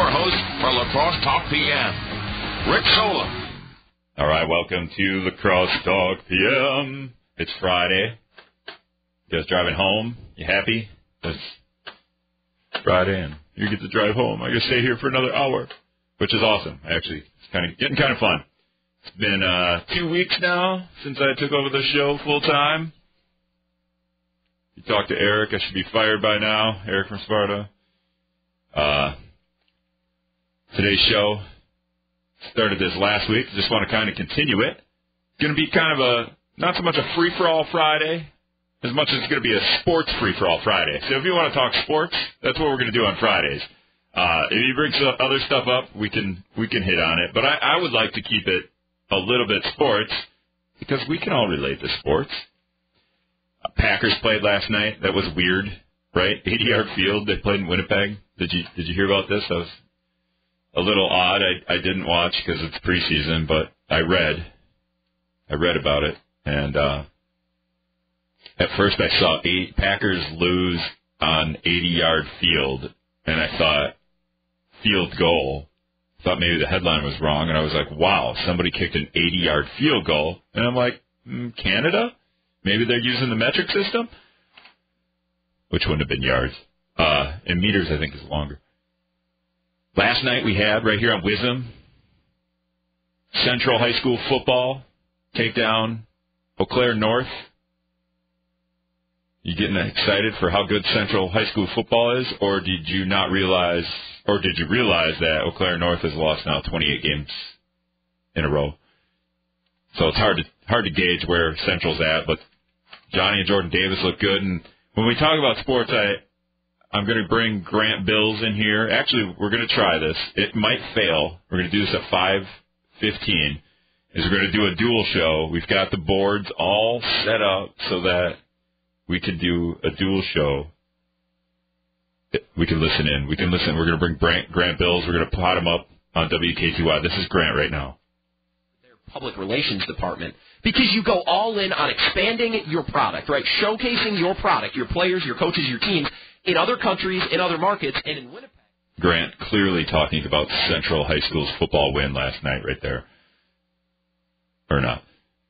your host for La Crosse Talk PM, Rick Solem. All right, welcome to La Crosse Talk PM. It's Friday. Guys driving home? You happy? It's Friday and you get to drive home. I get to stay here for another hour, which is awesome. Actually, it's kind of getting kind of fun. It's been uh, two weeks now since I took over the show full time. You talked to Eric. I should be fired by now. Eric from Sparta. Uh, today's show started this last week. Just want to kind of continue it. It's going to be kind of a not so much a free for all Friday as much as it's going to be a sports free for all Friday. So if you want to talk sports, that's what we're going to do on Fridays. Uh, if you bring some other stuff up, we can we can hit on it. But I, I would like to keep it a little bit sports because we can all relate to sports. Uh, Packers played last night. That was weird, right? 80 yard field. They played in Winnipeg. Did you did you hear about this? That was a little odd. I I didn't watch because it's preseason, but I read. I read about it, and uh, at first I saw eight Packers lose on 80 yard field, and I thought field goal. Thought maybe the headline was wrong, and I was like, "Wow, somebody kicked an 80 yard field goal," and I'm like, mm, "Canada? Maybe they're using the metric system." Which wouldn't have been yards. Uh, and meters, I think, is longer. Last night we had right here on WIZM Central High School football take down Eau Claire North. You getting excited for how good Central High School football is, or did you not realize, or did you realize that Eau Claire North has lost now 28 games in a row? So it's hard to hard to gauge where Central's at, but Johnny and Jordan Davis look good. And when we talk about sports, I I'm going to bring Grant Bilse in here. Actually, we're going to try this. It might fail. We're going to do this at 5:15. Is we're going to do a dual show. We've got the boards all set up so that we can do a dual show. We can listen in. We can listen. We're going to bring Grant, Grant Bilse. We're going to pot him up on WKTY. This is Grant right now. Their public relations department because you go all in on expanding your product, right? Showcasing your product, your players, your coaches, your teams in other countries, in other markets, and in Winnipeg. Grant clearly talking about Central High School's football win last night, right there, or not?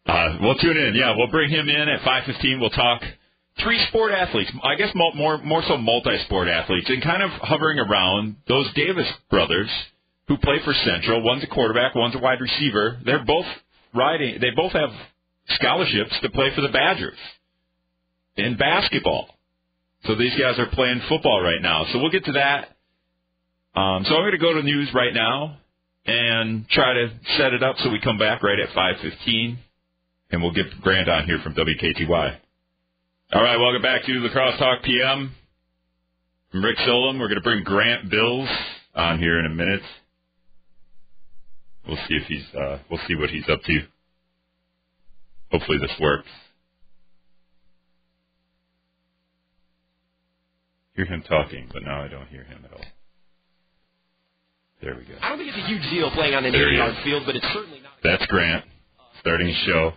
Uh, we'll tune in. Yeah, we'll bring him in at 5:15. We'll talk three sport athletes. I guess more more so multi-sport athletes, and kind of hovering around those Davis brothers who play for Central. One's a quarterback, one's a wide receiver. They're both riding. They both have scholarships to play for the Badgers in basketball. So these guys are playing football right now. So we'll get to that. Um, so I'm going to go to news right now and try to set it up so we come back right at 5:15, and we'll get Grant on here from WKTY. All right, welcome back to La Crosse Talk PM. I'm Rick Solem. We're going to bring Grant Bilse on here in a minute. We'll see if he's. Uh, we'll see what he's up to. Hopefully this works. Hear him talking, but now I don't hear him at all. There we go. I don't think it's a huge deal playing on an 80-yard field, but it's certainly not That's Grant starting his show.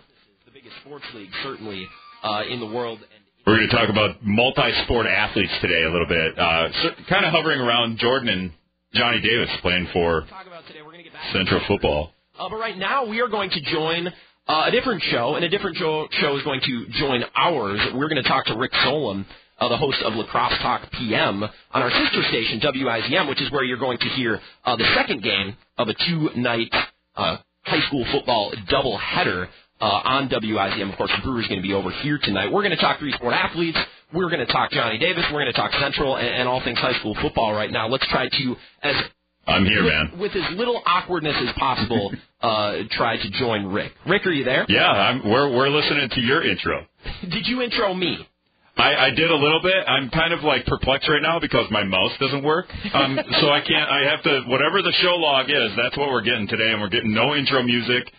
the biggest sports league, certainly uh, in the world. We're going to talk about multi-sport athletes today a little bit. Uh, so, kind of hovering around Jordan and Johnny Davis playing for talk about today, we're going to get back. to Central football. Uh, but right now, we are going to join uh, a different show, and a different show, show is going to join ours. We're going to talk to Rick Solem, uh, the host of La Crosse Talk PM, on our sister station, WIZM, which is where you're going to hear uh, the second game of a two-night uh, high school football doubleheader uh, on WIZM. Of course, the Brewers going to be over here tonight. We're going to talk three-sport athletes. We're going to talk Johnny Davis. We're going to talk Central and, and all things high school football right now. Let's try to, as I'm here, with, man. with as little awkwardness as possible, uh, try to join Rick. Rick, are you there? Yeah, I'm, we're we're listening to your intro. Did you intro me? I, I did a little bit. I'm kind of like perplexed right now because my mouse doesn't work. Um, so I can't. I have to. Whatever the show log is, that's what we're getting today, and we're getting no intro music.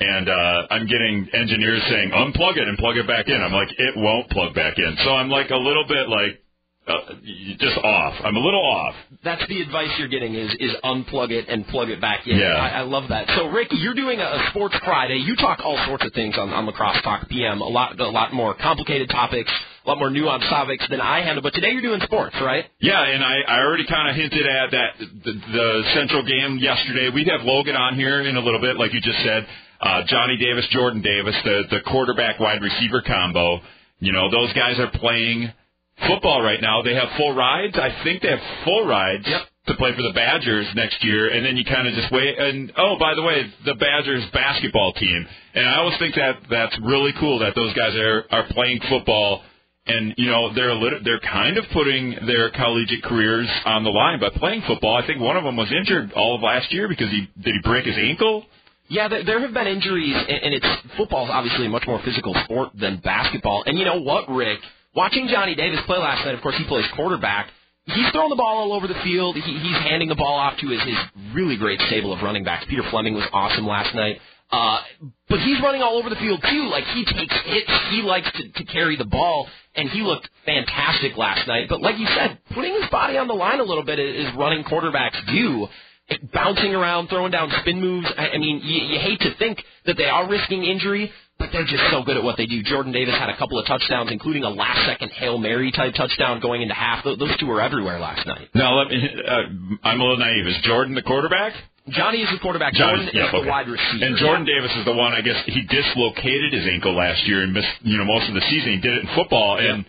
And uh, I'm getting engineers saying unplug it and plug it back in. I'm like, it won't plug back in. So I'm like a little bit like uh, just off. I'm a little off. That's the advice you're getting is is unplug it and plug it back in. Yeah. I, I love that. So Ricky, you're doing a, a Sports Friday. You talk all sorts of things on, on La Crosse Talk PM. A lot a lot more complicated topics, a lot more nuanced topics than I handle. But today you're doing sports, right? Yeah, and I, I already kind of hinted at that the, the Central game yesterday. We'd have Logan on here in a little bit, like you just said. Uh, Johnny Davis, Jordan Davis, the the quarterback wide receiver combo. You know, those guys are playing football right now. They have full rides. I think they have full rides. Yep to play for the Badgers next year, and then you kind of just wait. And oh, by the way, the Badgers basketball team. And I always think that that's really cool that those guys are are playing football, and you know they're little, they're kind of putting their collegiate careers on the line by playing football. I think one of them was injured all of last year because he did he break his ankle. Yeah, there have been injuries, and it's football is obviously a much more physical sport than basketball. And you know what, Rick? Watching Johnny Davis play last night, of course, he plays quarterback he's throwing the ball all over the field. He, he's handing the ball off to his, his really great stable of running backs. Peter Fleming was awesome last night. Uh, but he's running all over the field too. Like he takes hits. He likes to, to carry the ball, and he looked fantastic last night. But like you said, putting his body on the line a little bit is running quarterbacks do. Bouncing around, throwing down spin moves. I, I mean, you, you hate to think that they are risking injury, but they're just so good at what they do. Jordan Davis had a couple of touchdowns, including a last second Hail Mary type touchdown going into half. Those two were everywhere last night. Now, let me, uh, I'm a little naive. Is Jordan the quarterback? Johnny is the quarterback. Jordan yeah, is okay. the wide receiver. And Jordan yeah. Davis is the one. I guess he dislocated his ankle last year and missed you know most of the season. He did it in football, yeah. and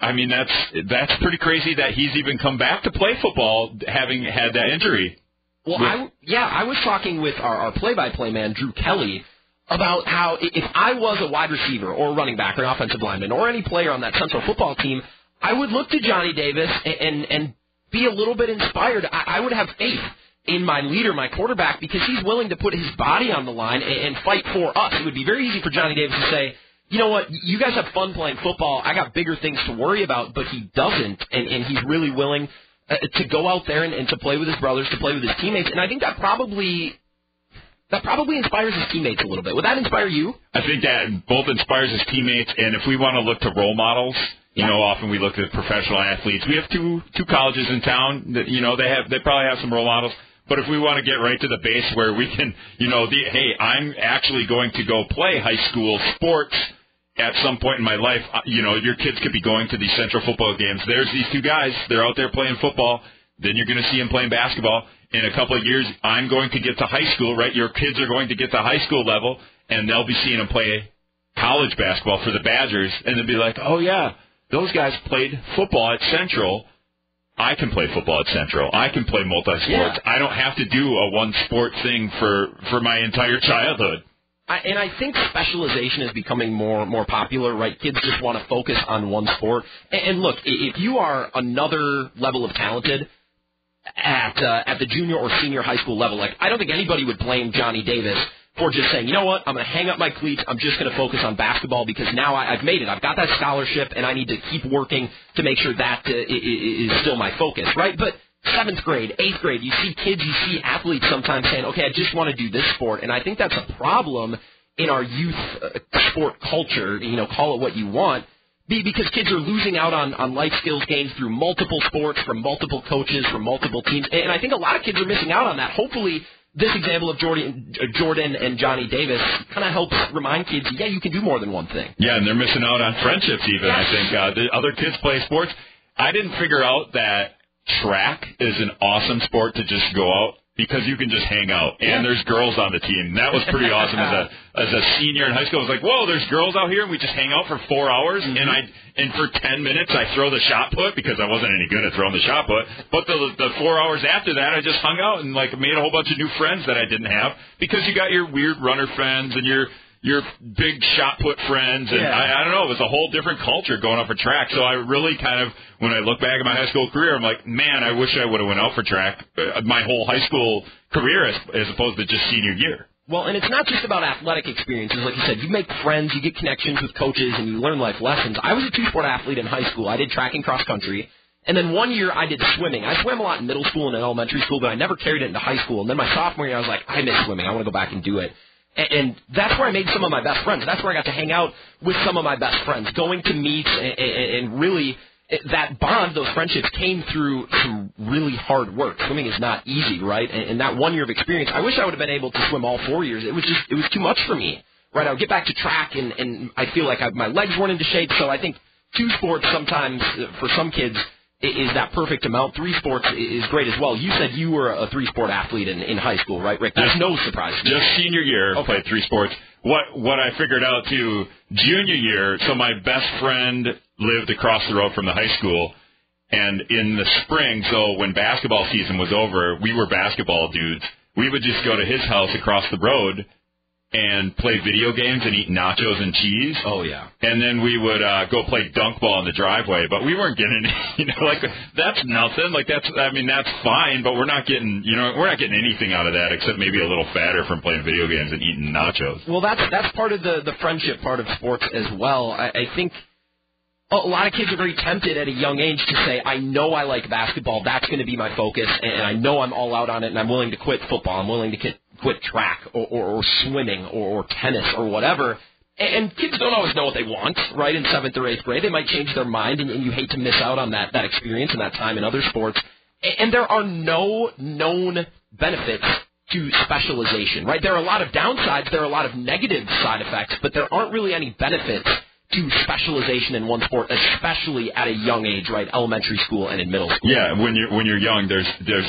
I mean that's that's pretty crazy that he's even come back to play football having had that injury. Well, with, I yeah, I was talking with our, our play-by-play man Drew Kelly about how if I was a wide receiver or a running back or an offensive lineman or any player on that Central football team, I would look to Johnny Davis and and, and be a little bit inspired. I, I would have faith in my leader, my quarterback, because he's willing to put his body on the line and, and fight for us. It would be very easy for Johnny Davis to say, you know what, you guys have fun playing football. I got bigger things to worry about, but he doesn't, and, and he's really willing uh, to go out there and, and to play with his brothers, to play with his teammates. And I think that probably that probably inspires his teammates a little bit. Would that inspire you? I think that both inspires his teammates, and if we want to look to role models, you know, often we look at professional athletes. We have two two colleges in town that you know they have they probably have some role models. But if we want to get right to the base where we can, you know, the hey, I'm actually going to go play high school sports at some point in my life. Uh, you know, your kids could be going to these Central football games. There's these two guys. They're out there playing football. Then you're going to see them playing basketball in a couple of years, I'm going to get to high school, right? Your kids are going to get to high school level, and they'll be seeing them play college basketball for the Badgers, and they'll be like, oh, yeah, those guys played football at Central. I can play football at Central. I can play multi-sports. Yeah. I don't have to do a one-sport thing for, for my entire childhood. I, and I think specialization is becoming more more popular, right? Kids just want to focus on one sport. And, and look, if you are another level of talented, at uh, at the junior or senior high school level. Like I don't think anybody would blame Johnny Davis for just saying, you know what, I'm going to hang up my cleats. I'm just going to focus on basketball because now I, I've made it. I've got that scholarship, and I need to keep working to make sure that uh, is still my focus, right? But seventh grade, eighth grade, you see kids, you see athletes sometimes saying, okay, I just want to do this sport, and I think that's a problem in our youth uh, sport culture. You know, call it what you want because kids are losing out on, on life skills gained through multiple sports, from multiple coaches, from multiple teams. And I think a lot of kids are missing out on that. Hopefully, this example of Jordan, Jordan and Johnny Davis kind of helps remind kids, yeah, you can do more than one thing. Yeah, and they're missing out on friendships even. Yes. I think uh, the other kids play sports. I didn't figure out that track is an awesome sport to just go out because you can just hang out and yeah. there's girls on the team. That was pretty awesome as a as a senior in high school. I was like, whoa, there's girls out here and we just hang out for four hours mm-hmm. and I and for ten minutes I throw the shot put because I wasn't any good at throwing the shot put. But the the four hours after that I just hung out and like made a whole bunch of new friends that I didn't have because you got your weird runner friends and your your big shot put friends, and yeah. I, I don't know, it was a whole different culture going out for track. So I really kind of, when I look back at my high school career, I'm like, man, I wish I would have went out for track uh, my whole high school career as, as opposed to just senior year. Well, and it's not just about athletic experiences. Like you said, you make friends, you get connections with coaches, and you learn life lessons. I was a two-sport athlete in high school. I did track and cross country. And then one year I did swimming. I swam a lot in middle school and in elementary school, but I never carried it into high school. And then my sophomore year, I was like, I miss swimming. I want to go back and do it. And and that's where I made some of my best friends. That's where I got to hang out with some of my best friends, going to meets and and really that bond, those friendships came through some really hard work. Swimming is not easy, right? And and that one year of experience, I wish I would have been able to swim all four years. It was just, it was too much for me, right? I would get back to track and, and I feel like I, my legs weren't into shape. So I think two sports sometimes uh, for some kids is that perfect amount. Three sports is great as well. You said you were a three sport athlete in, in high school, right, Rick? That's no surprise. Just senior year, Okay. played three sports. What what I figured out too, junior year. So my best friend lived across the road from the high school, and in the spring, so when basketball season was over, we were basketball dudes. We would just go to his house across the road and play video games and eat nachos and cheese. Oh yeah. And then we would uh, go play dunk ball in the driveway, but we weren't getting, you know, like that's nothing. Like that's, I mean, that's fine, but we're not getting, you know, we're not getting anything out of that except maybe a little fatter from playing video games and eating nachos. Well, that's that's part of the the friendship part of sports as well. I, I think a lot of kids are very tempted at a young age to say, "I know I like basketball. That's going to be my focus, and I know I'm all out on it, and I'm willing to quit football. I'm willing to quit, quit track or, or, or swimming or, or tennis or whatever." And kids don't always know what they want, right? In seventh or eighth grade, they might change their mind, and, and you hate to miss out on that that experience and that time in other sports. And, and there are no known benefits to specialization, right? There are a lot of downsides, there are a lot of negative side effects, but there aren't really any benefits to specialization in one sport, especially at a young age, right? Elementary school and in middle school. Yeah, when you're when you're young, there's there's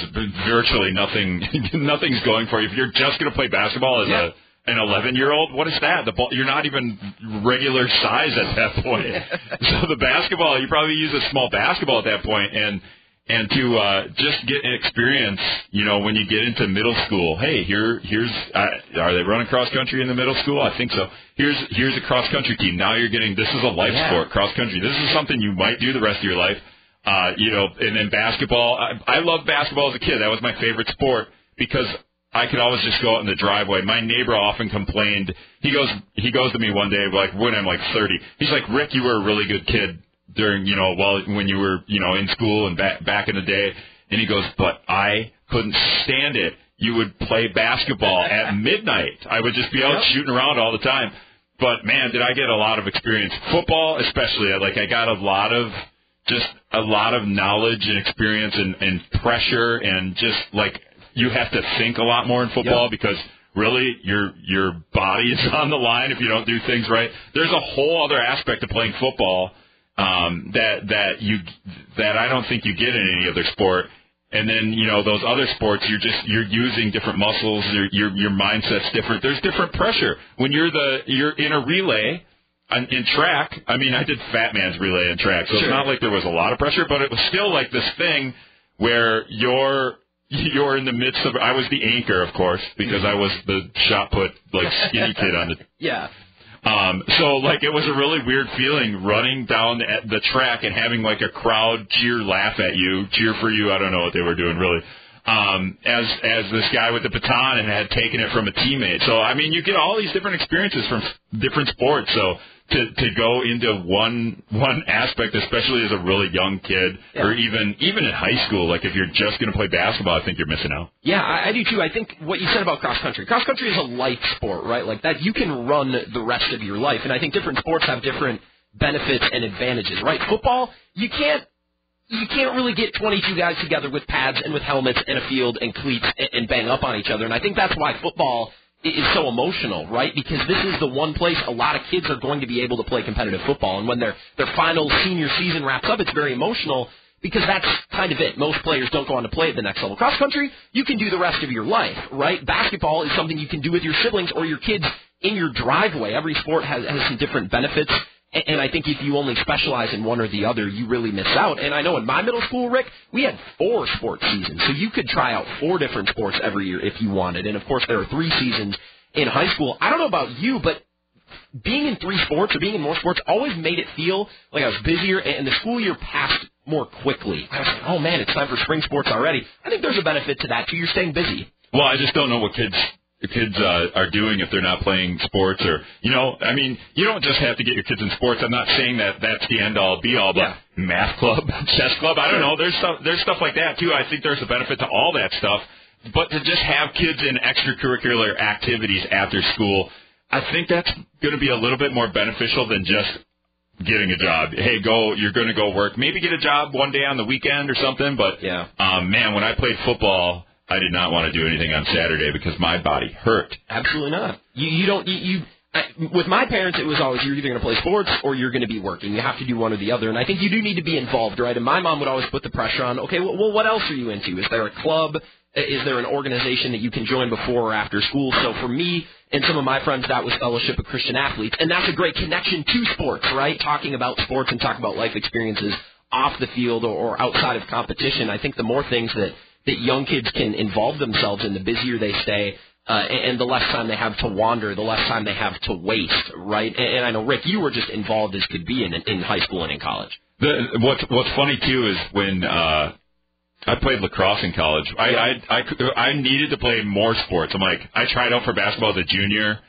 virtually nothing nothing's going for you. If you're just going to play basketball as Yeah. a an 11 year old, what is that? The ball, you're not even regular size at that point. so the basketball, you probably use a small basketball at that point, and and to uh, just get an experience, you know, when you get into middle school. Hey, here here's uh, are they running cross country in the middle school? I think so. Here's here's a cross country team. Now you're getting this is a life Yeah. sport, cross country. This is something you might do the rest of your life. Uh, you know, and then basketball. I, I loved basketball as a kid. That was my favorite sport because I could always just go out in the driveway. My neighbor often complained. He goes, he goes to me one day, like when I'm like 30. He's like, Rick, you were a really good kid during, you know, while when you were, you know, in school and back back in the day. And he goes, but I couldn't stand it. You would play basketball at midnight. I would just be out Yep. shooting around all the time. But man, did I get a lot of experience. Football, especially, like I got a lot of just a lot of knowledge and experience and, and pressure and just like you have to think a lot more in football Yep. because really your your body is on the line if you don't do things right. There's a whole other aspect of playing football um, that that you that I don't think you get in any other sport. And then you know those other sports, you're just you're using different muscles. Your your your mindset's different. There's different pressure when you're the you're in a relay. on- In track, I mean, I did Fat Man's relay in track, so Sure. it's not like there was a lot of pressure, but it was still like this thing where you're you're in the midst of. I was the anchor, of course, because I was the shot put like skinny kid on the Yeah. Um, so like it was a really weird feeling running down at the track and having like a crowd cheer, laugh at you, cheer for you. I don't know what they were doing really. Um, as as this guy with the baton and had taken it from a teammate. So I mean, you get all these different experiences from different sports. So to to go into one one aspect, especially as a really young kid, or even even in high school, like if you're just going to play basketball, I think you're missing out. Yeah, I, I do too. I think what you said about cross country. Cross country is a life sport, right? Like that, you can run the rest of your life, and I think different sports have different benefits and advantages, right? Football, you can't. You can't really get 22 guys together with pads and with helmets and a field and cleats and, and bang up on each other. And I think that's why football is so emotional, right? Because this is the one place a lot of kids are going to be able to play competitive football. And when their their final senior season wraps up, it's very emotional because that's kind of it. Most players don't go on to play at the next level. Cross country, you can do the rest of your life, right? Basketball is something you can do with your siblings or your kids in your driveway. Every sport has, has some different benefits. And I think if you only specialize in one or the other, you really miss out. And I know in my middle school, Rick, we had four sports seasons. So you could try out four different sports every year if you wanted. And of course, there are three seasons in high school. I don't know about you, but being in three sports or being in more sports always made it feel like I was busier and the school year passed more quickly. I was like, oh man, it's time for spring sports already. I think there's a benefit to that too. You're staying busy. Well, I just don't know what kids kids uh, are doing if they're not playing sports or you know I mean you don't just have to get your kids in sports I'm not saying that that's the end all be all but Yeah. math club chess club I don't know there's stuff there's stuff like that too I think there's a benefit to all that stuff but to just have kids in extracurricular activities after school I think that's going to be a little bit more beneficial than just getting a job. Hey, go, you're going to go work. Maybe get a job one day on the weekend or something. But Yeah. um, man, when I played football, I did not want to do anything on Saturday because my body hurt. Absolutely not. You you don't you, you I, with my parents, it was always you're either going to play sports or you're going to be working. You have to do one or the other, and I think you do need to be involved, right? And my mom would always put the pressure on. Okay, well, well what else are you into? Is there a club? Is there an organization that you can join before or after school? So for me and some of my friends, that was Fellowship of Christian Athletes, and that's a great connection to sports, right? Talking about sports and talking about life experiences off the field or outside of competition. I think the more things that that young kids can involve themselves in, the busier they stay. Uh, and, the less time they have to wander, the less time they have to waste, right? And, and I know Rick, you were just involved as could be in in high school and in college. The, what's what's funny too is when uh, I played lacrosse in college. I, I I I needed to play more sports. I'm like I tried out for basketball as a junior,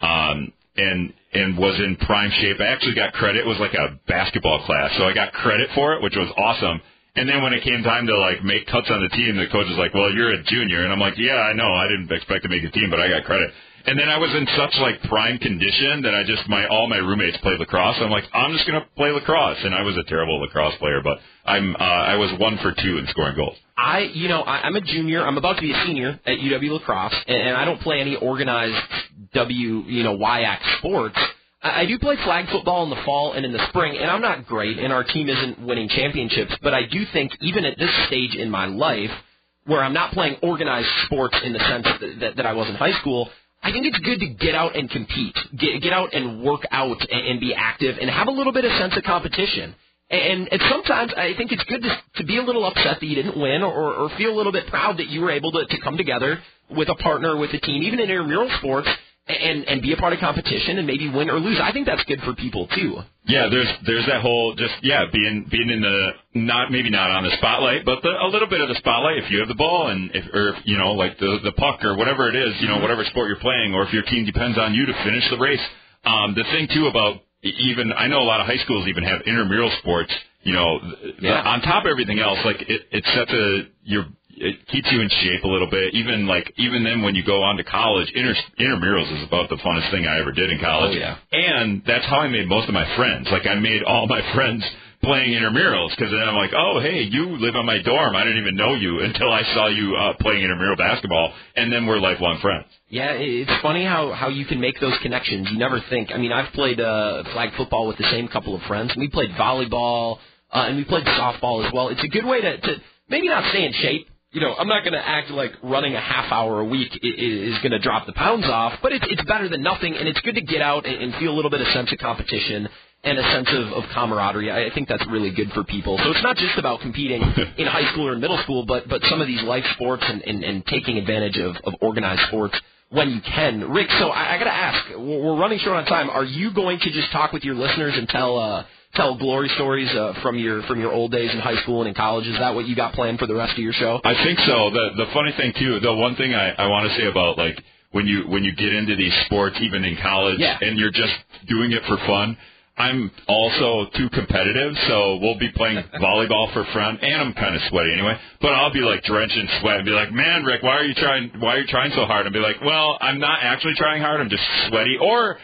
um, and and was in prime shape. I actually got credit. It was like a basketball class, so I got credit for it, which was awesome. And then when it came time to like make cuts on the team, the coach was like, "Well, you're a junior," and I'm like, "Yeah, I know. I didn't expect to make a team, but I got credit." And then I was in such like prime condition that I just my all my roommates played lacrosse. I'm like, I'm just gonna play lacrosse, and I was a terrible lacrosse player, but I'm uh, I was one for two in scoring goals. I, you know, I, I'm a junior. I'm about to be a senior at UW-La Crosse, and, and I don't play any organized W, you know, WIAC sports. I do play flag football in the fall and in the spring, and I'm not great, and our team isn't winning championships. But I do think, even at this stage in my life, where I'm not playing organized sports in the sense that, that, that I was in high school, I think it's good to get out and compete, get, get out and work out and, and be active, and have a little bit of sense of competition. And, and sometimes I think it's good to, to be a little upset that you didn't win, or, or feel a little bit proud that you were able to, to come together with a partner, with a team, even in intramural sports, and and be a part of competition and maybe win or lose. I think that's good for people too. Yeah, there's there's that whole just yeah being being in the not maybe not on the spotlight, but the, a little bit of the spotlight if you have the ball and if or if, you know like the the puck or whatever it is, you know whatever sport you're playing, or if your team depends on you to finish the race. Um, the thing too about even I know a lot of high schools even have intramural sports. You know, yeah. the, on top of everything else, like it, it sets a your it keeps you in shape a little bit. Even like even then when you go on to college, inter, intramurals is about the funnest thing I ever did in college. Oh, yeah. And that's how I made most of my friends. Like I made all my friends playing intramurals because then I'm like, oh hey, you live on my dorm. I didn't even know you until I saw you uh, playing intramural basketball, and then we're lifelong friends. Yeah, it's funny how how you can make those connections. You never think. I mean, I've played uh, flag football with the same couple of friends. We played volleyball uh, and we played softball as well. It's a good way to, to maybe not stay in shape you know, I'm not going to act like running a half hour a week is going to drop the pounds off, but it's it's better than nothing, and it's good to get out and feel a little bit of sense of competition and a sense of, of camaraderie. I think that's really good for people. So it's not just about competing in high school or in middle school, but but some of these life sports and, and, and taking advantage of, of organized sports when you can. Rick, so I, I got to ask, we're running short on time. Are you going to just talk with your listeners and tell uh, tell glory stories uh, from your from your old days in high school and in college. Is that what you got planned for the rest of your show? I think so. The the funny thing too, the one thing I, I want to say about like when you when you get into these sports, even in college, yeah. and you're just doing it for fun. I'm also too competitive, so we'll be playing volleyball for fun, and I'm kind of sweaty anyway. But I'll be like drenched in sweat and be like, "Man, Rick, why are you trying? Why are you trying so hard?" And be like, "Well, I'm not actually trying hard. I'm just sweaty." Or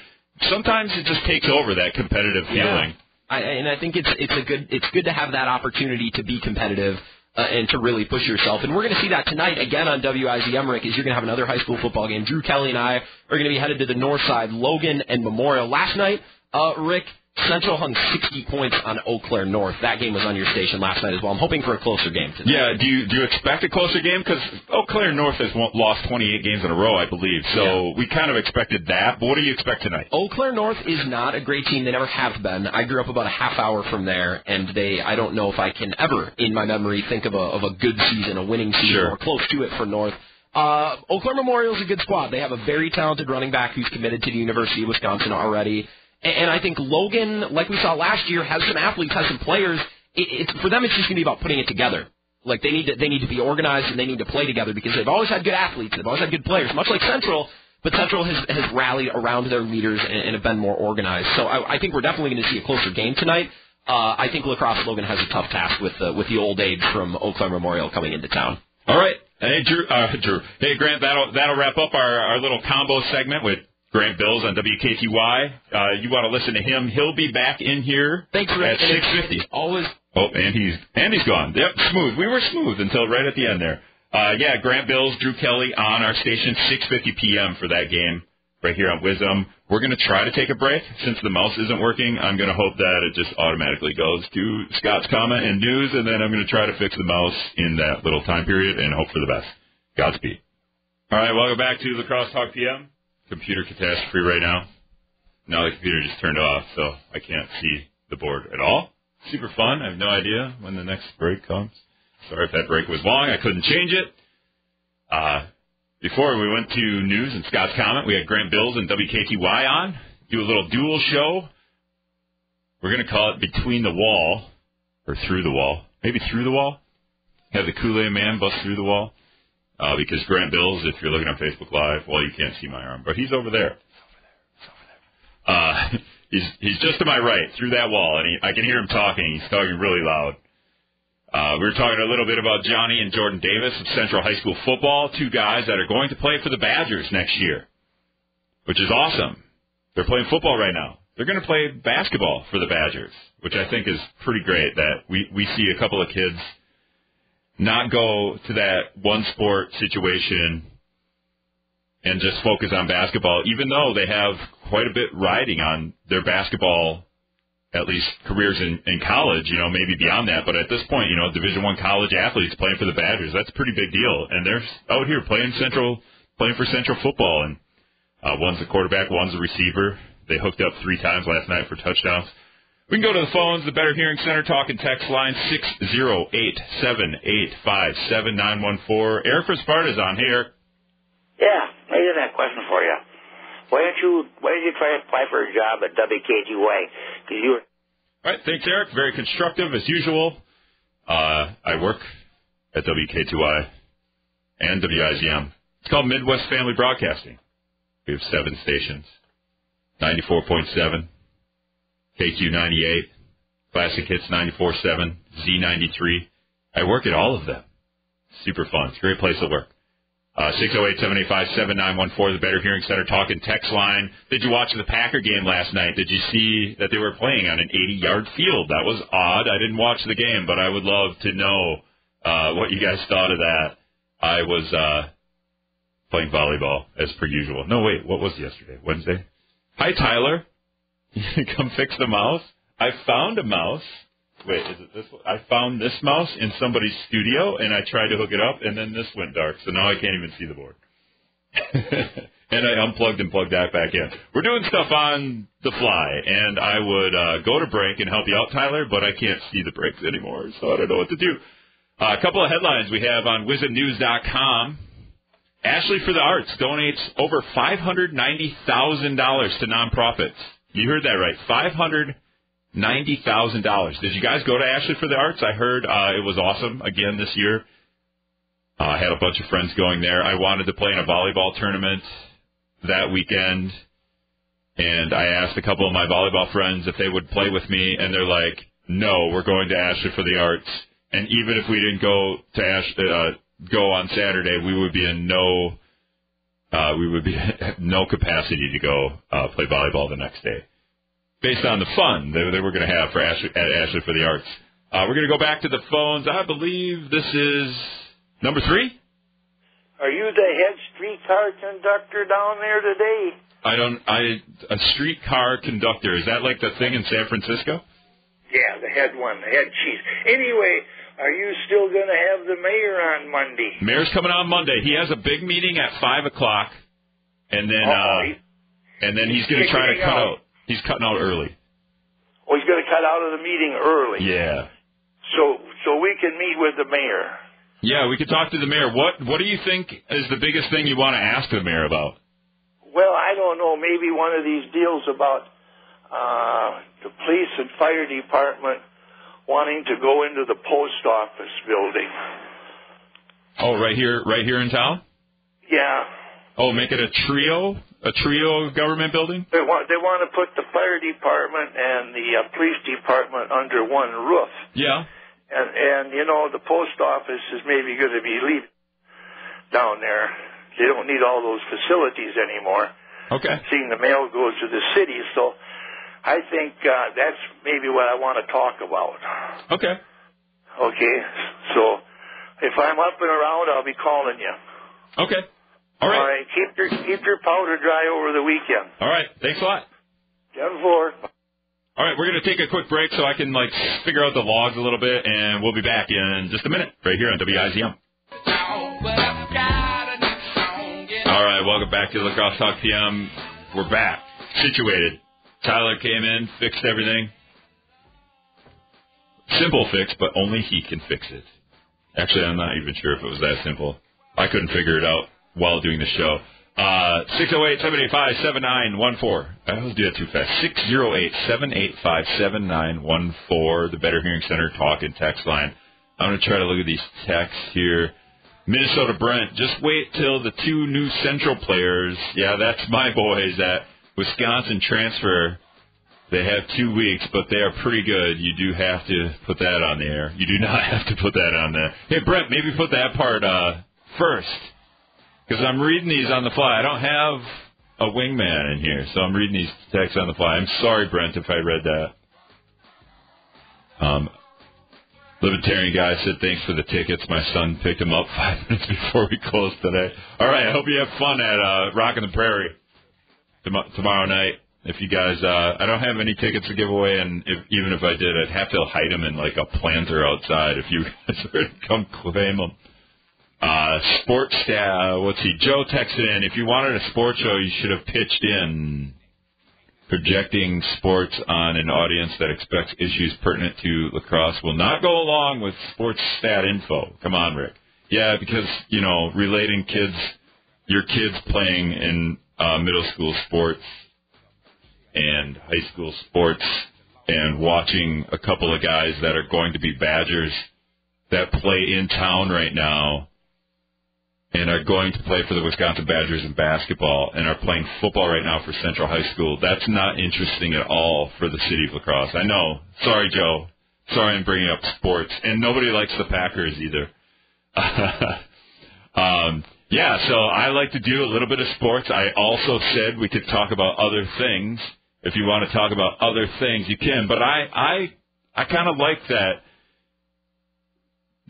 sometimes it just takes over that competitive feeling. Yeah. I, and I think it's it's a good it's good to have that opportunity to be competitive. Uh, and to really push yourself. And we're going to see that tonight again on WIZM, Rick, is you're going to have another high school football game. Drew Kelly and I are going to be headed to the north side, Logan and Memorial. Last night, uh, Rick, Central hung 60 points on Eau Claire North. That game was on your station last night as well. I'm hoping for a closer game today. Yeah, do you do you expect a closer game? Because Eau Claire North has won, lost 28 games in a row, I believe. So yeah. we kind of expected that. But what do you expect tonight? Eau Claire North is not a great team. They never have been. I grew up about a half hour from there, and they I don't know if I can ever, in my memory, think of a of a good season, a winning season, sure. or close to it for North. Uh, Eau Claire Memorial is a good squad. They have a very talented running back who's committed to the University of Wisconsin already. And I think Logan, like we saw last year, has some athletes, has some players. It, it, for them, it's just going to be about putting it together. Like they need to they need to be organized and they need to play together because they've always had good athletes, they've always had good players, much like Central. But Central has has rallied around their leaders and, and have been more organized. So I, I think we're definitely going to see a closer game tonight. Uh, I think La Crosse Logan has a tough task with uh, with the old age from Claire Memorial coming into town. All right, hey Drew, uh, Drew, hey Grant, that'll that'll wrap up our our little combo segment with Grant Bilse on WKTY. Uh, you want to listen to him? He'll be back in here Thanks, at six fifty. Always. Oh, and he's and he's gone. Yep, smooth. We were smooth until right at the end there. Uh, yeah, Grant Bilse, Drew Kelly on our station, six fifty p.m. for that game. right here on WIZM. We're going to try to take a break. Since the mouse isn't working, I'm going to hope that it just automatically goes to Scott's comment and news, and then I'm going to try to fix the mouse in that little time period and hope for the best. Godspeed. All right, welcome back to the Crosse Talk PM. Computer catastrophe right now. Now the computer just turned off, so I can't see the board at all. Super fun. I have no idea when the next break comes. Sorry if that break was long. I couldn't change it. Uh, before we went to news and Scott's comment, we had Grant Bilse and WKTY on. Do a little dual show. We're going to call it Between the Wall, or Through the Wall. Maybe Through the Wall. Have the Kool-Aid Man bust through the wall. Uh, because Grant Bilse, if you're looking on Facebook Live, well, you can't see my arm, but he's over there. Uh, he's over there. he's just to my right through that wall, and he, I can hear him talking. He's talking really loud. Uh, we were talking a little bit about Johnny and Jordan Davis of Central High School football, two guys that are going to play for the Badgers next year, which is awesome. They're playing football right now. They're going to play basketball for the Badgers, which I think is pretty great. That we we see a couple of kids not go to that one sport situation and just focus on basketball, even though they have quite a bit riding on their basketball, at least careers in, in college, you know, maybe beyond that. But at this point, you know, Division One college athletes playing for the Badgers, that's a pretty big deal. And they're out here playing Central, playing for Central football. And uh, one's a quarterback, one's a receiver. They hooked up three times last night for touchdowns. We can go to the phones, the Better Hearing Center talk and text line six zero eight seven eight five seven nine one four. Eric for Sparta's on here. Yeah, I did have a question for you. Why don't you Why did you try to apply for a job at WKTY? Because you were. All right, thanks, Eric. Very constructive as usual. Uh, I work at WKTY and WIZM. It's called Midwest Family Broadcasting. We have seven stations. 94.7, KQ98, Classic Hits 94.7, Z93. I work at all of them. Super fun. It's a great place to work. Uh, 608-785-7914, the Better Hearing Center talking text line. Did you watch the Packer game last night? Did you see that they were playing on an 80-yard field? That was odd. I didn't watch the game, but I would love to know uh, what you guys thought of that. I was uh, playing volleyball as per usual. No, wait, what was yesterday? Wednesday? Hi, Tyler. Come fix the mouse. I found a mouse. Wait, is it this? one? I found this mouse in somebody's studio, and I tried to hook it up, and then this went dark, so now I can't even see the board. and I unplugged and plugged that back in. We're doing stuff on the fly, and I would uh, go to break and help you out, Tyler, but I can't see the breaks anymore, so I don't know what to do. Uh, a couple of headlines we have on WIZMNews.com. Ashley for the Arts donates over $590,000 to nonprofits. You heard that right. $590,000. Did you guys go to Ashley for the Arts? I heard uh, it was awesome again this year. Uh, I had a bunch of friends going there. I wanted to play in a volleyball tournament that weekend, and I asked a couple of my volleyball friends if they would play with me, and they're like, "No, we're going to Ashley for the Arts." And even if we didn't go to Ash, uh, go on Saturday, we would be in no, uh, we would be have no capacity to go uh, play volleyball the next day, based on the fun that they were going to have for Ashley, at Ashley for the Arts. Uh, we're going to go back to the phones. I believe this is number three. Are you the head streetcar conductor down there today? I don't. I a streetcar conductor. Is that like the thing in San Francisco? Yeah, the head one, the head chief. Anyway, are you still going to have the mayor on Monday? Mayor's coming on Monday. He has a big meeting at five o'clock, and then uh, and then he's going to try to cut out. out. He's cutting out early. Oh, he's going to cut out of the meeting early. Yeah. So, so we can meet with the mayor. Yeah, we could talk to the mayor. What What do you think is the biggest thing you want to ask the mayor about? Well, I don't know. Maybe one of these deals about uh, the police and fire department wanting to go into the post office building. Oh, right here, right here in town. Yeah, Oh, make it a trio, a trio government building. they want they want to put the fire department and the uh, police department under one roof. Yeah. And and you know the post office is maybe going to be leaving down there. They don't need all those facilities anymore. Okay. Seeing the mail goes to the city, so I think uh, that's maybe what I want to talk about. Okay. Okay, so if I'm up and around, I'll be calling you. Okay. All right. All right. Keep your keep your powder dry over the weekend. All right. Thanks a lot. Ten four. All right, we're going to take a quick break so I can like figure out the logs a little bit, and we'll be back in just a minute right here on WIZM. All right, welcome back to La Crosse Talk PM. We're back, situated. Tyler came in, fixed everything. Simple fix, but only he can fix it. Actually, I'm not even sure if it was that simple. I couldn't figure it out while doing the show. Uh, 608-785-7914. I always do that too fast. 608-785-7914. The Better Hearing Center talk and text line. I'm going to try to look at these texts here. Minnesota Brent, just wait till the two new Central players. Yeah, that's my boys. That Wisconsin transfer. They have two weeks, but they are pretty good. You do have to put that on the air. You do not have to put that on there. Hey, Brent, maybe put that part uh, first because I'm reading these on the fly. I don't have a wingman in here, so I'm reading these texts on the fly. I'm sorry, Brent, if I read that. Um, Libertarian guy said thanks for the tickets. My son picked them up five minutes before we closed today. All right, I hope you have fun at uh, Rockin' the Prairie tomorrow night. If you guys, uh, I don't have any tickets to give away, and if, even if I did, I'd have to hide them in like a planter outside. If you guys were to come claim them. Uh, sports uh, let's see, Joe texted in, if you wanted a sports show, you should have pitched in projecting sports on an audience that expects issues pertinent to La Crosse will not go along with sports stat info. Come on, Rick. Yeah, because, you know, relating kids, your kids playing in uh, middle school sports and high school sports and watching a couple of guys that are going to be Badgers that play in town right now and are going to play for the Wisconsin Badgers in basketball and are playing football right now for Central High School. That's not interesting at all for the city of La Crosse. I know. Sorry, Joe. Sorry I'm bringing up sports. And nobody likes the Packers either. um, yeah, so I like to do a little bit of sports. I also said we could talk about other things. If you want to talk about other things, you can. But I, I, I kind of like that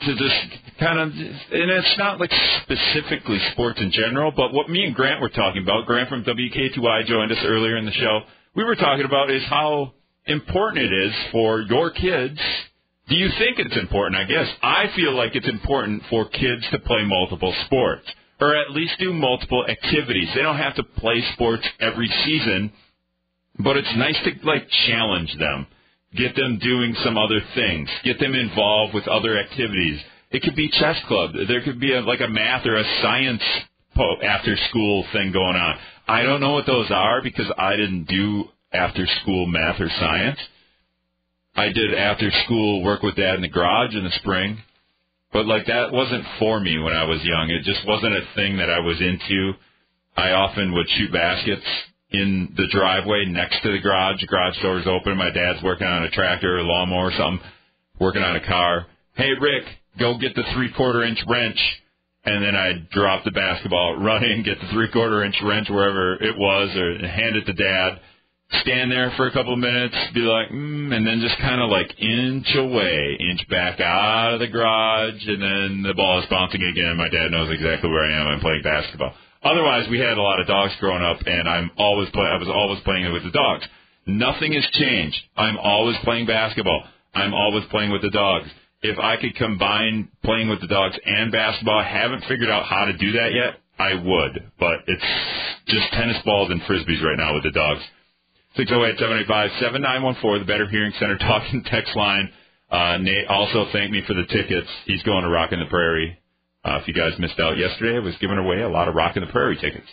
to just kind of, and it's not like specifically sports in general, but what me and Grant were talking about, Grant from WKTY joined us earlier in the show. We were talking about is how important it is for your kids. Do you think it's important? I guess I feel like it's important for kids to play multiple sports or at least do multiple activities. They don't have to play sports every season, but it's nice to like challenge them get them doing some other things, get them involved with other activities. It could be chess club. There could be a, like a math or a science after school thing going on. I don't know what those are because I didn't do after school math or science. I did after school work with dad in the garage in the spring. But like that wasn't for me when I was young. It just wasn't a thing that I was into. I often would shoot baskets in the driveway next to the garage. The garage door is open. My dad's working on a tractor or a lawnmower or something, working on a car. Hey, Rick, go get the three quarter inch wrench. And then I'd drop the basketball, run in, get the three quarter inch wrench wherever it was, or hand it to dad. Stand there for a couple of minutes, be like, mm, and then just kind of like inch away, inch back out of the garage, and then the ball is bouncing again. My dad knows exactly where I am. I'm playing basketball. Otherwise, we had a lot of dogs growing up, and I'm always play. I was always playing with the dogs. Nothing has changed. I'm always playing basketball. I'm always playing with the dogs. If I could combine playing with the dogs and basketball, I haven't figured out how to do that yet. I would, but it's just tennis balls and frisbees right now with the dogs. Six zero eight seven eight five seven nine one four. The Better Hearing Center talking text line. Uh, Nate also thanked me for the tickets. He's going to Rock in the Prairie uh, if you guys missed out yesterday, I was giving away a lot of Rock in the Prairie tickets.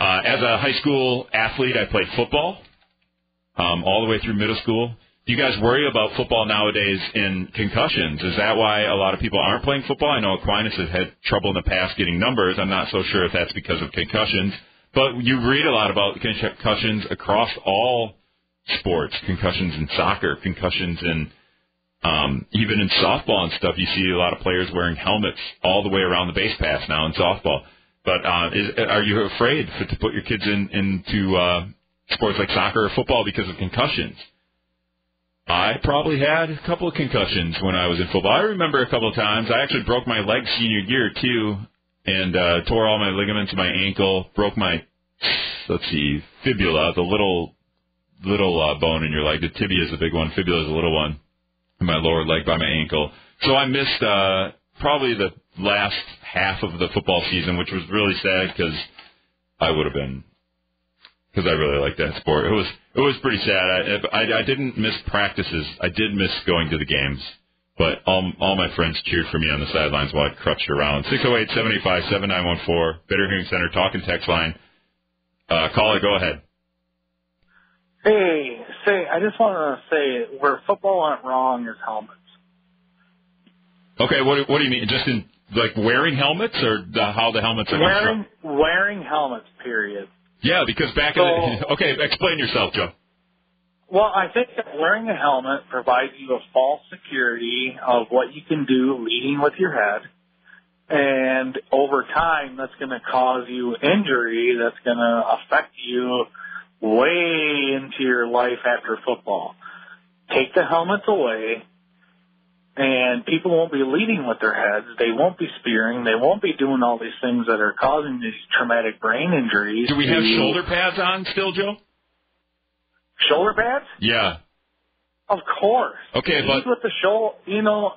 Uh, as a high school athlete, I played football um, all the way through middle school. Do you guys worry about football nowadays in concussions? Is that why a lot of people aren't playing football? I know Aquinas has had trouble in the past getting numbers. I'm not so sure if that's because of concussions. But you read a lot about concussions across all sports, concussions in soccer, concussions in um, even in softball and stuff, you see a lot of players wearing helmets all the way around the base pass now in softball. But uh, is, are you afraid for, to put your kids in, into uh, sports like soccer or football because of concussions? I probably had a couple of concussions when I was in football. I remember a couple of times. I actually broke my leg senior year too and uh, tore all my ligaments in my ankle, broke my let's see fibula, the little little uh, bone in your leg. The tibia is the big one, fibula is the little one in my lower leg by my ankle. So I missed uh, probably the last half of the football season, which was really sad because I would have been because I really like that sport. It was it was pretty sad. I, I I didn't miss practices. I did miss going to the games, but all all my friends cheered for me on the sidelines while I crutched around. Six zero eight seventy five seven nine one four Better Hearing Center talking text line. Uh, caller, go ahead. Hey, say, I just want to say where football went wrong is helmets. Okay, what what do you mean? Just in like wearing helmets or the, how the helmets are wearing wearing helmets. Period. Yeah, because back so, in the, okay, explain yourself, Joe. Well, I think that wearing a helmet provides you a false security of what you can do leading with your head. And over time, that's going to cause you injury that's going to affect you way into your life after football. Take the helmets away, and people won't be leading with their heads. They won't be spearing. They won't be doing all these things that are causing these traumatic brain injuries. Do we have shoulder pads on still, Joe? Shoulder pads? Yeah. Of course. Okay, but with the shoulder, you know,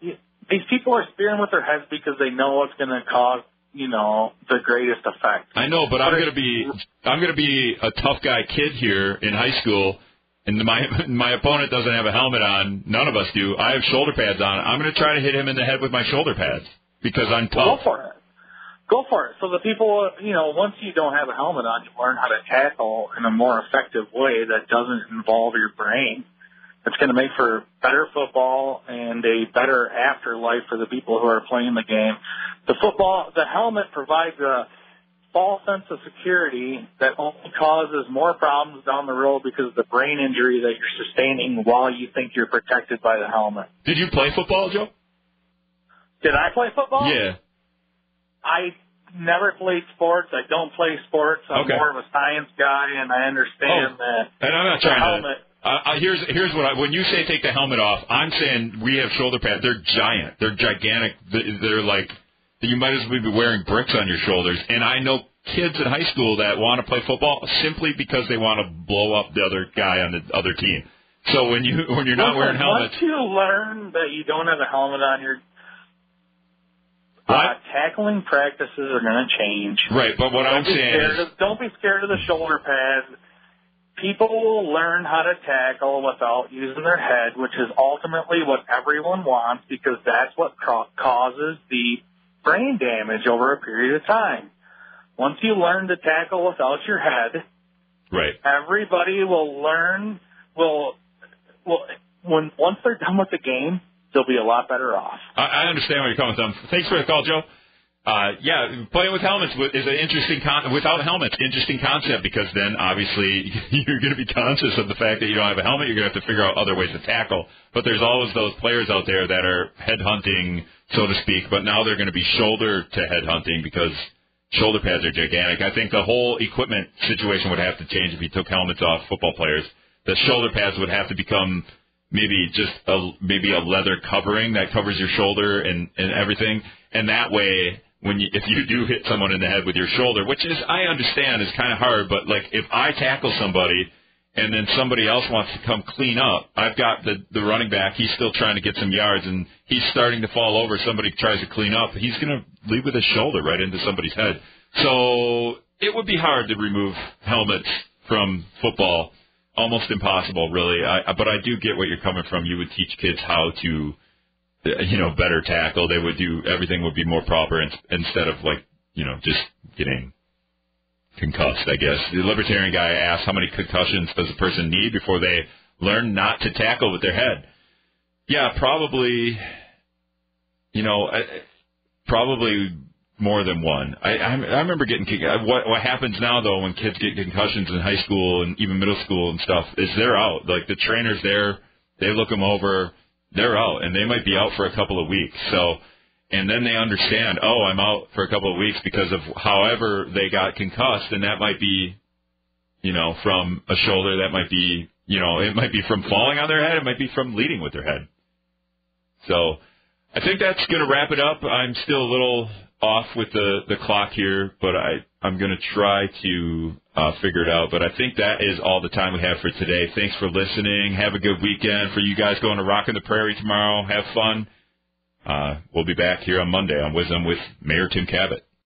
these people are spearing with their heads because they know it's going to cause you know the greatest effect. I know, but, but I'm going to be I'm going to be a tough guy kid here in high school, and my my opponent doesn't have a helmet on. None of us do. I have shoulder pads on. I'm going to try to hit him in the head with my shoulder pads because I'm tough. Go for it. Go for it. So the people, you know, once you don't have a helmet on, you learn how to tackle in a more effective way that doesn't involve your brain. It's going to make for better football and a better afterlife for the people who are playing the game. The football, the helmet provides a false sense of security that only causes more problems down the road because of the brain injury that you're sustaining while you think you're protected by the helmet. Did you play football, Joe? Did I play football? Yeah. I never played sports. I don't play sports. I'm okay. more of a science guy, and I understand oh. that. And I'm not trying helmet, to. Uh, here's here's what I, when you say take the helmet off, I'm saying we have shoulder pads. They're giant. They're gigantic. They're like you might as well be wearing bricks on your shoulders. And I know kids in high school that want to play football simply because they want to blow up the other guy on the other team. So when you when you're not wearing helmets, once you learn that you don't have a helmet on your what? Uh, tackling practices are going to change. Right, but what don't I'm saying is, is, don't be scared of the shoulder pads. People will learn how to tackle without using their head, which is ultimately what everyone wants because that's what ca- causes the brain damage over a period of time. Once you learn to tackle without your head, right, everybody will learn. Will will when once they're done with the game, they'll be a lot better off. I, I understand where you're coming from. Thanks for the call, Joe. Uh, yeah, playing with helmets is an interesting con- without helmets, interesting concept because then obviously you're going to be conscious of the fact that you don't have a helmet. You're going to have to figure out other ways to tackle. But there's always those players out there that are head hunting, so to speak. But now they're going to be shoulder to head hunting because shoulder pads are gigantic. I think the whole equipment situation would have to change if you took helmets off football players. The shoulder pads would have to become maybe just a maybe a leather covering that covers your shoulder and and everything, and that way when you, if you do hit someone in the head with your shoulder, which is I understand is kind of hard, but like if I tackle somebody and then somebody else wants to come clean up, I've got the the running back. He's still trying to get some yards and he's starting to fall over. Somebody tries to clean up. He's going to lead with his shoulder right into somebody's head. So it would be hard to remove helmets from football. Almost impossible, really. I, but I do get what you're coming from. You would teach kids how to uh, you know, better tackle. They would do everything would be more proper in, instead of like, you know, just getting concussed. I guess the libertarian guy asked how many concussions does a person need before they learn not to tackle with their head. Yeah, probably. You know, probably more than one. I I, I remember getting what what happens now though when kids get concussions in high school and even middle school and stuff is they're out. Like the trainers there, they look them over they're out and they might be out for a couple of weeks. So, and then they understand, oh, I'm out for a couple of weeks because of however they got concussed, and that might be, you know, from a shoulder, that might be, you know, it might be from falling on their head, it might be from leading with their head. So, I think that's going to wrap it up. I'm still a little off with the the clock here, but I I'm gonna try to uh, figure it out. But I think that is all the time we have for today. Thanks for listening. Have a good weekend. For you guys going to Rock in the Prairie tomorrow, have fun. Uh, we'll be back here on Monday on WIZM with Mayor Tim Kabat.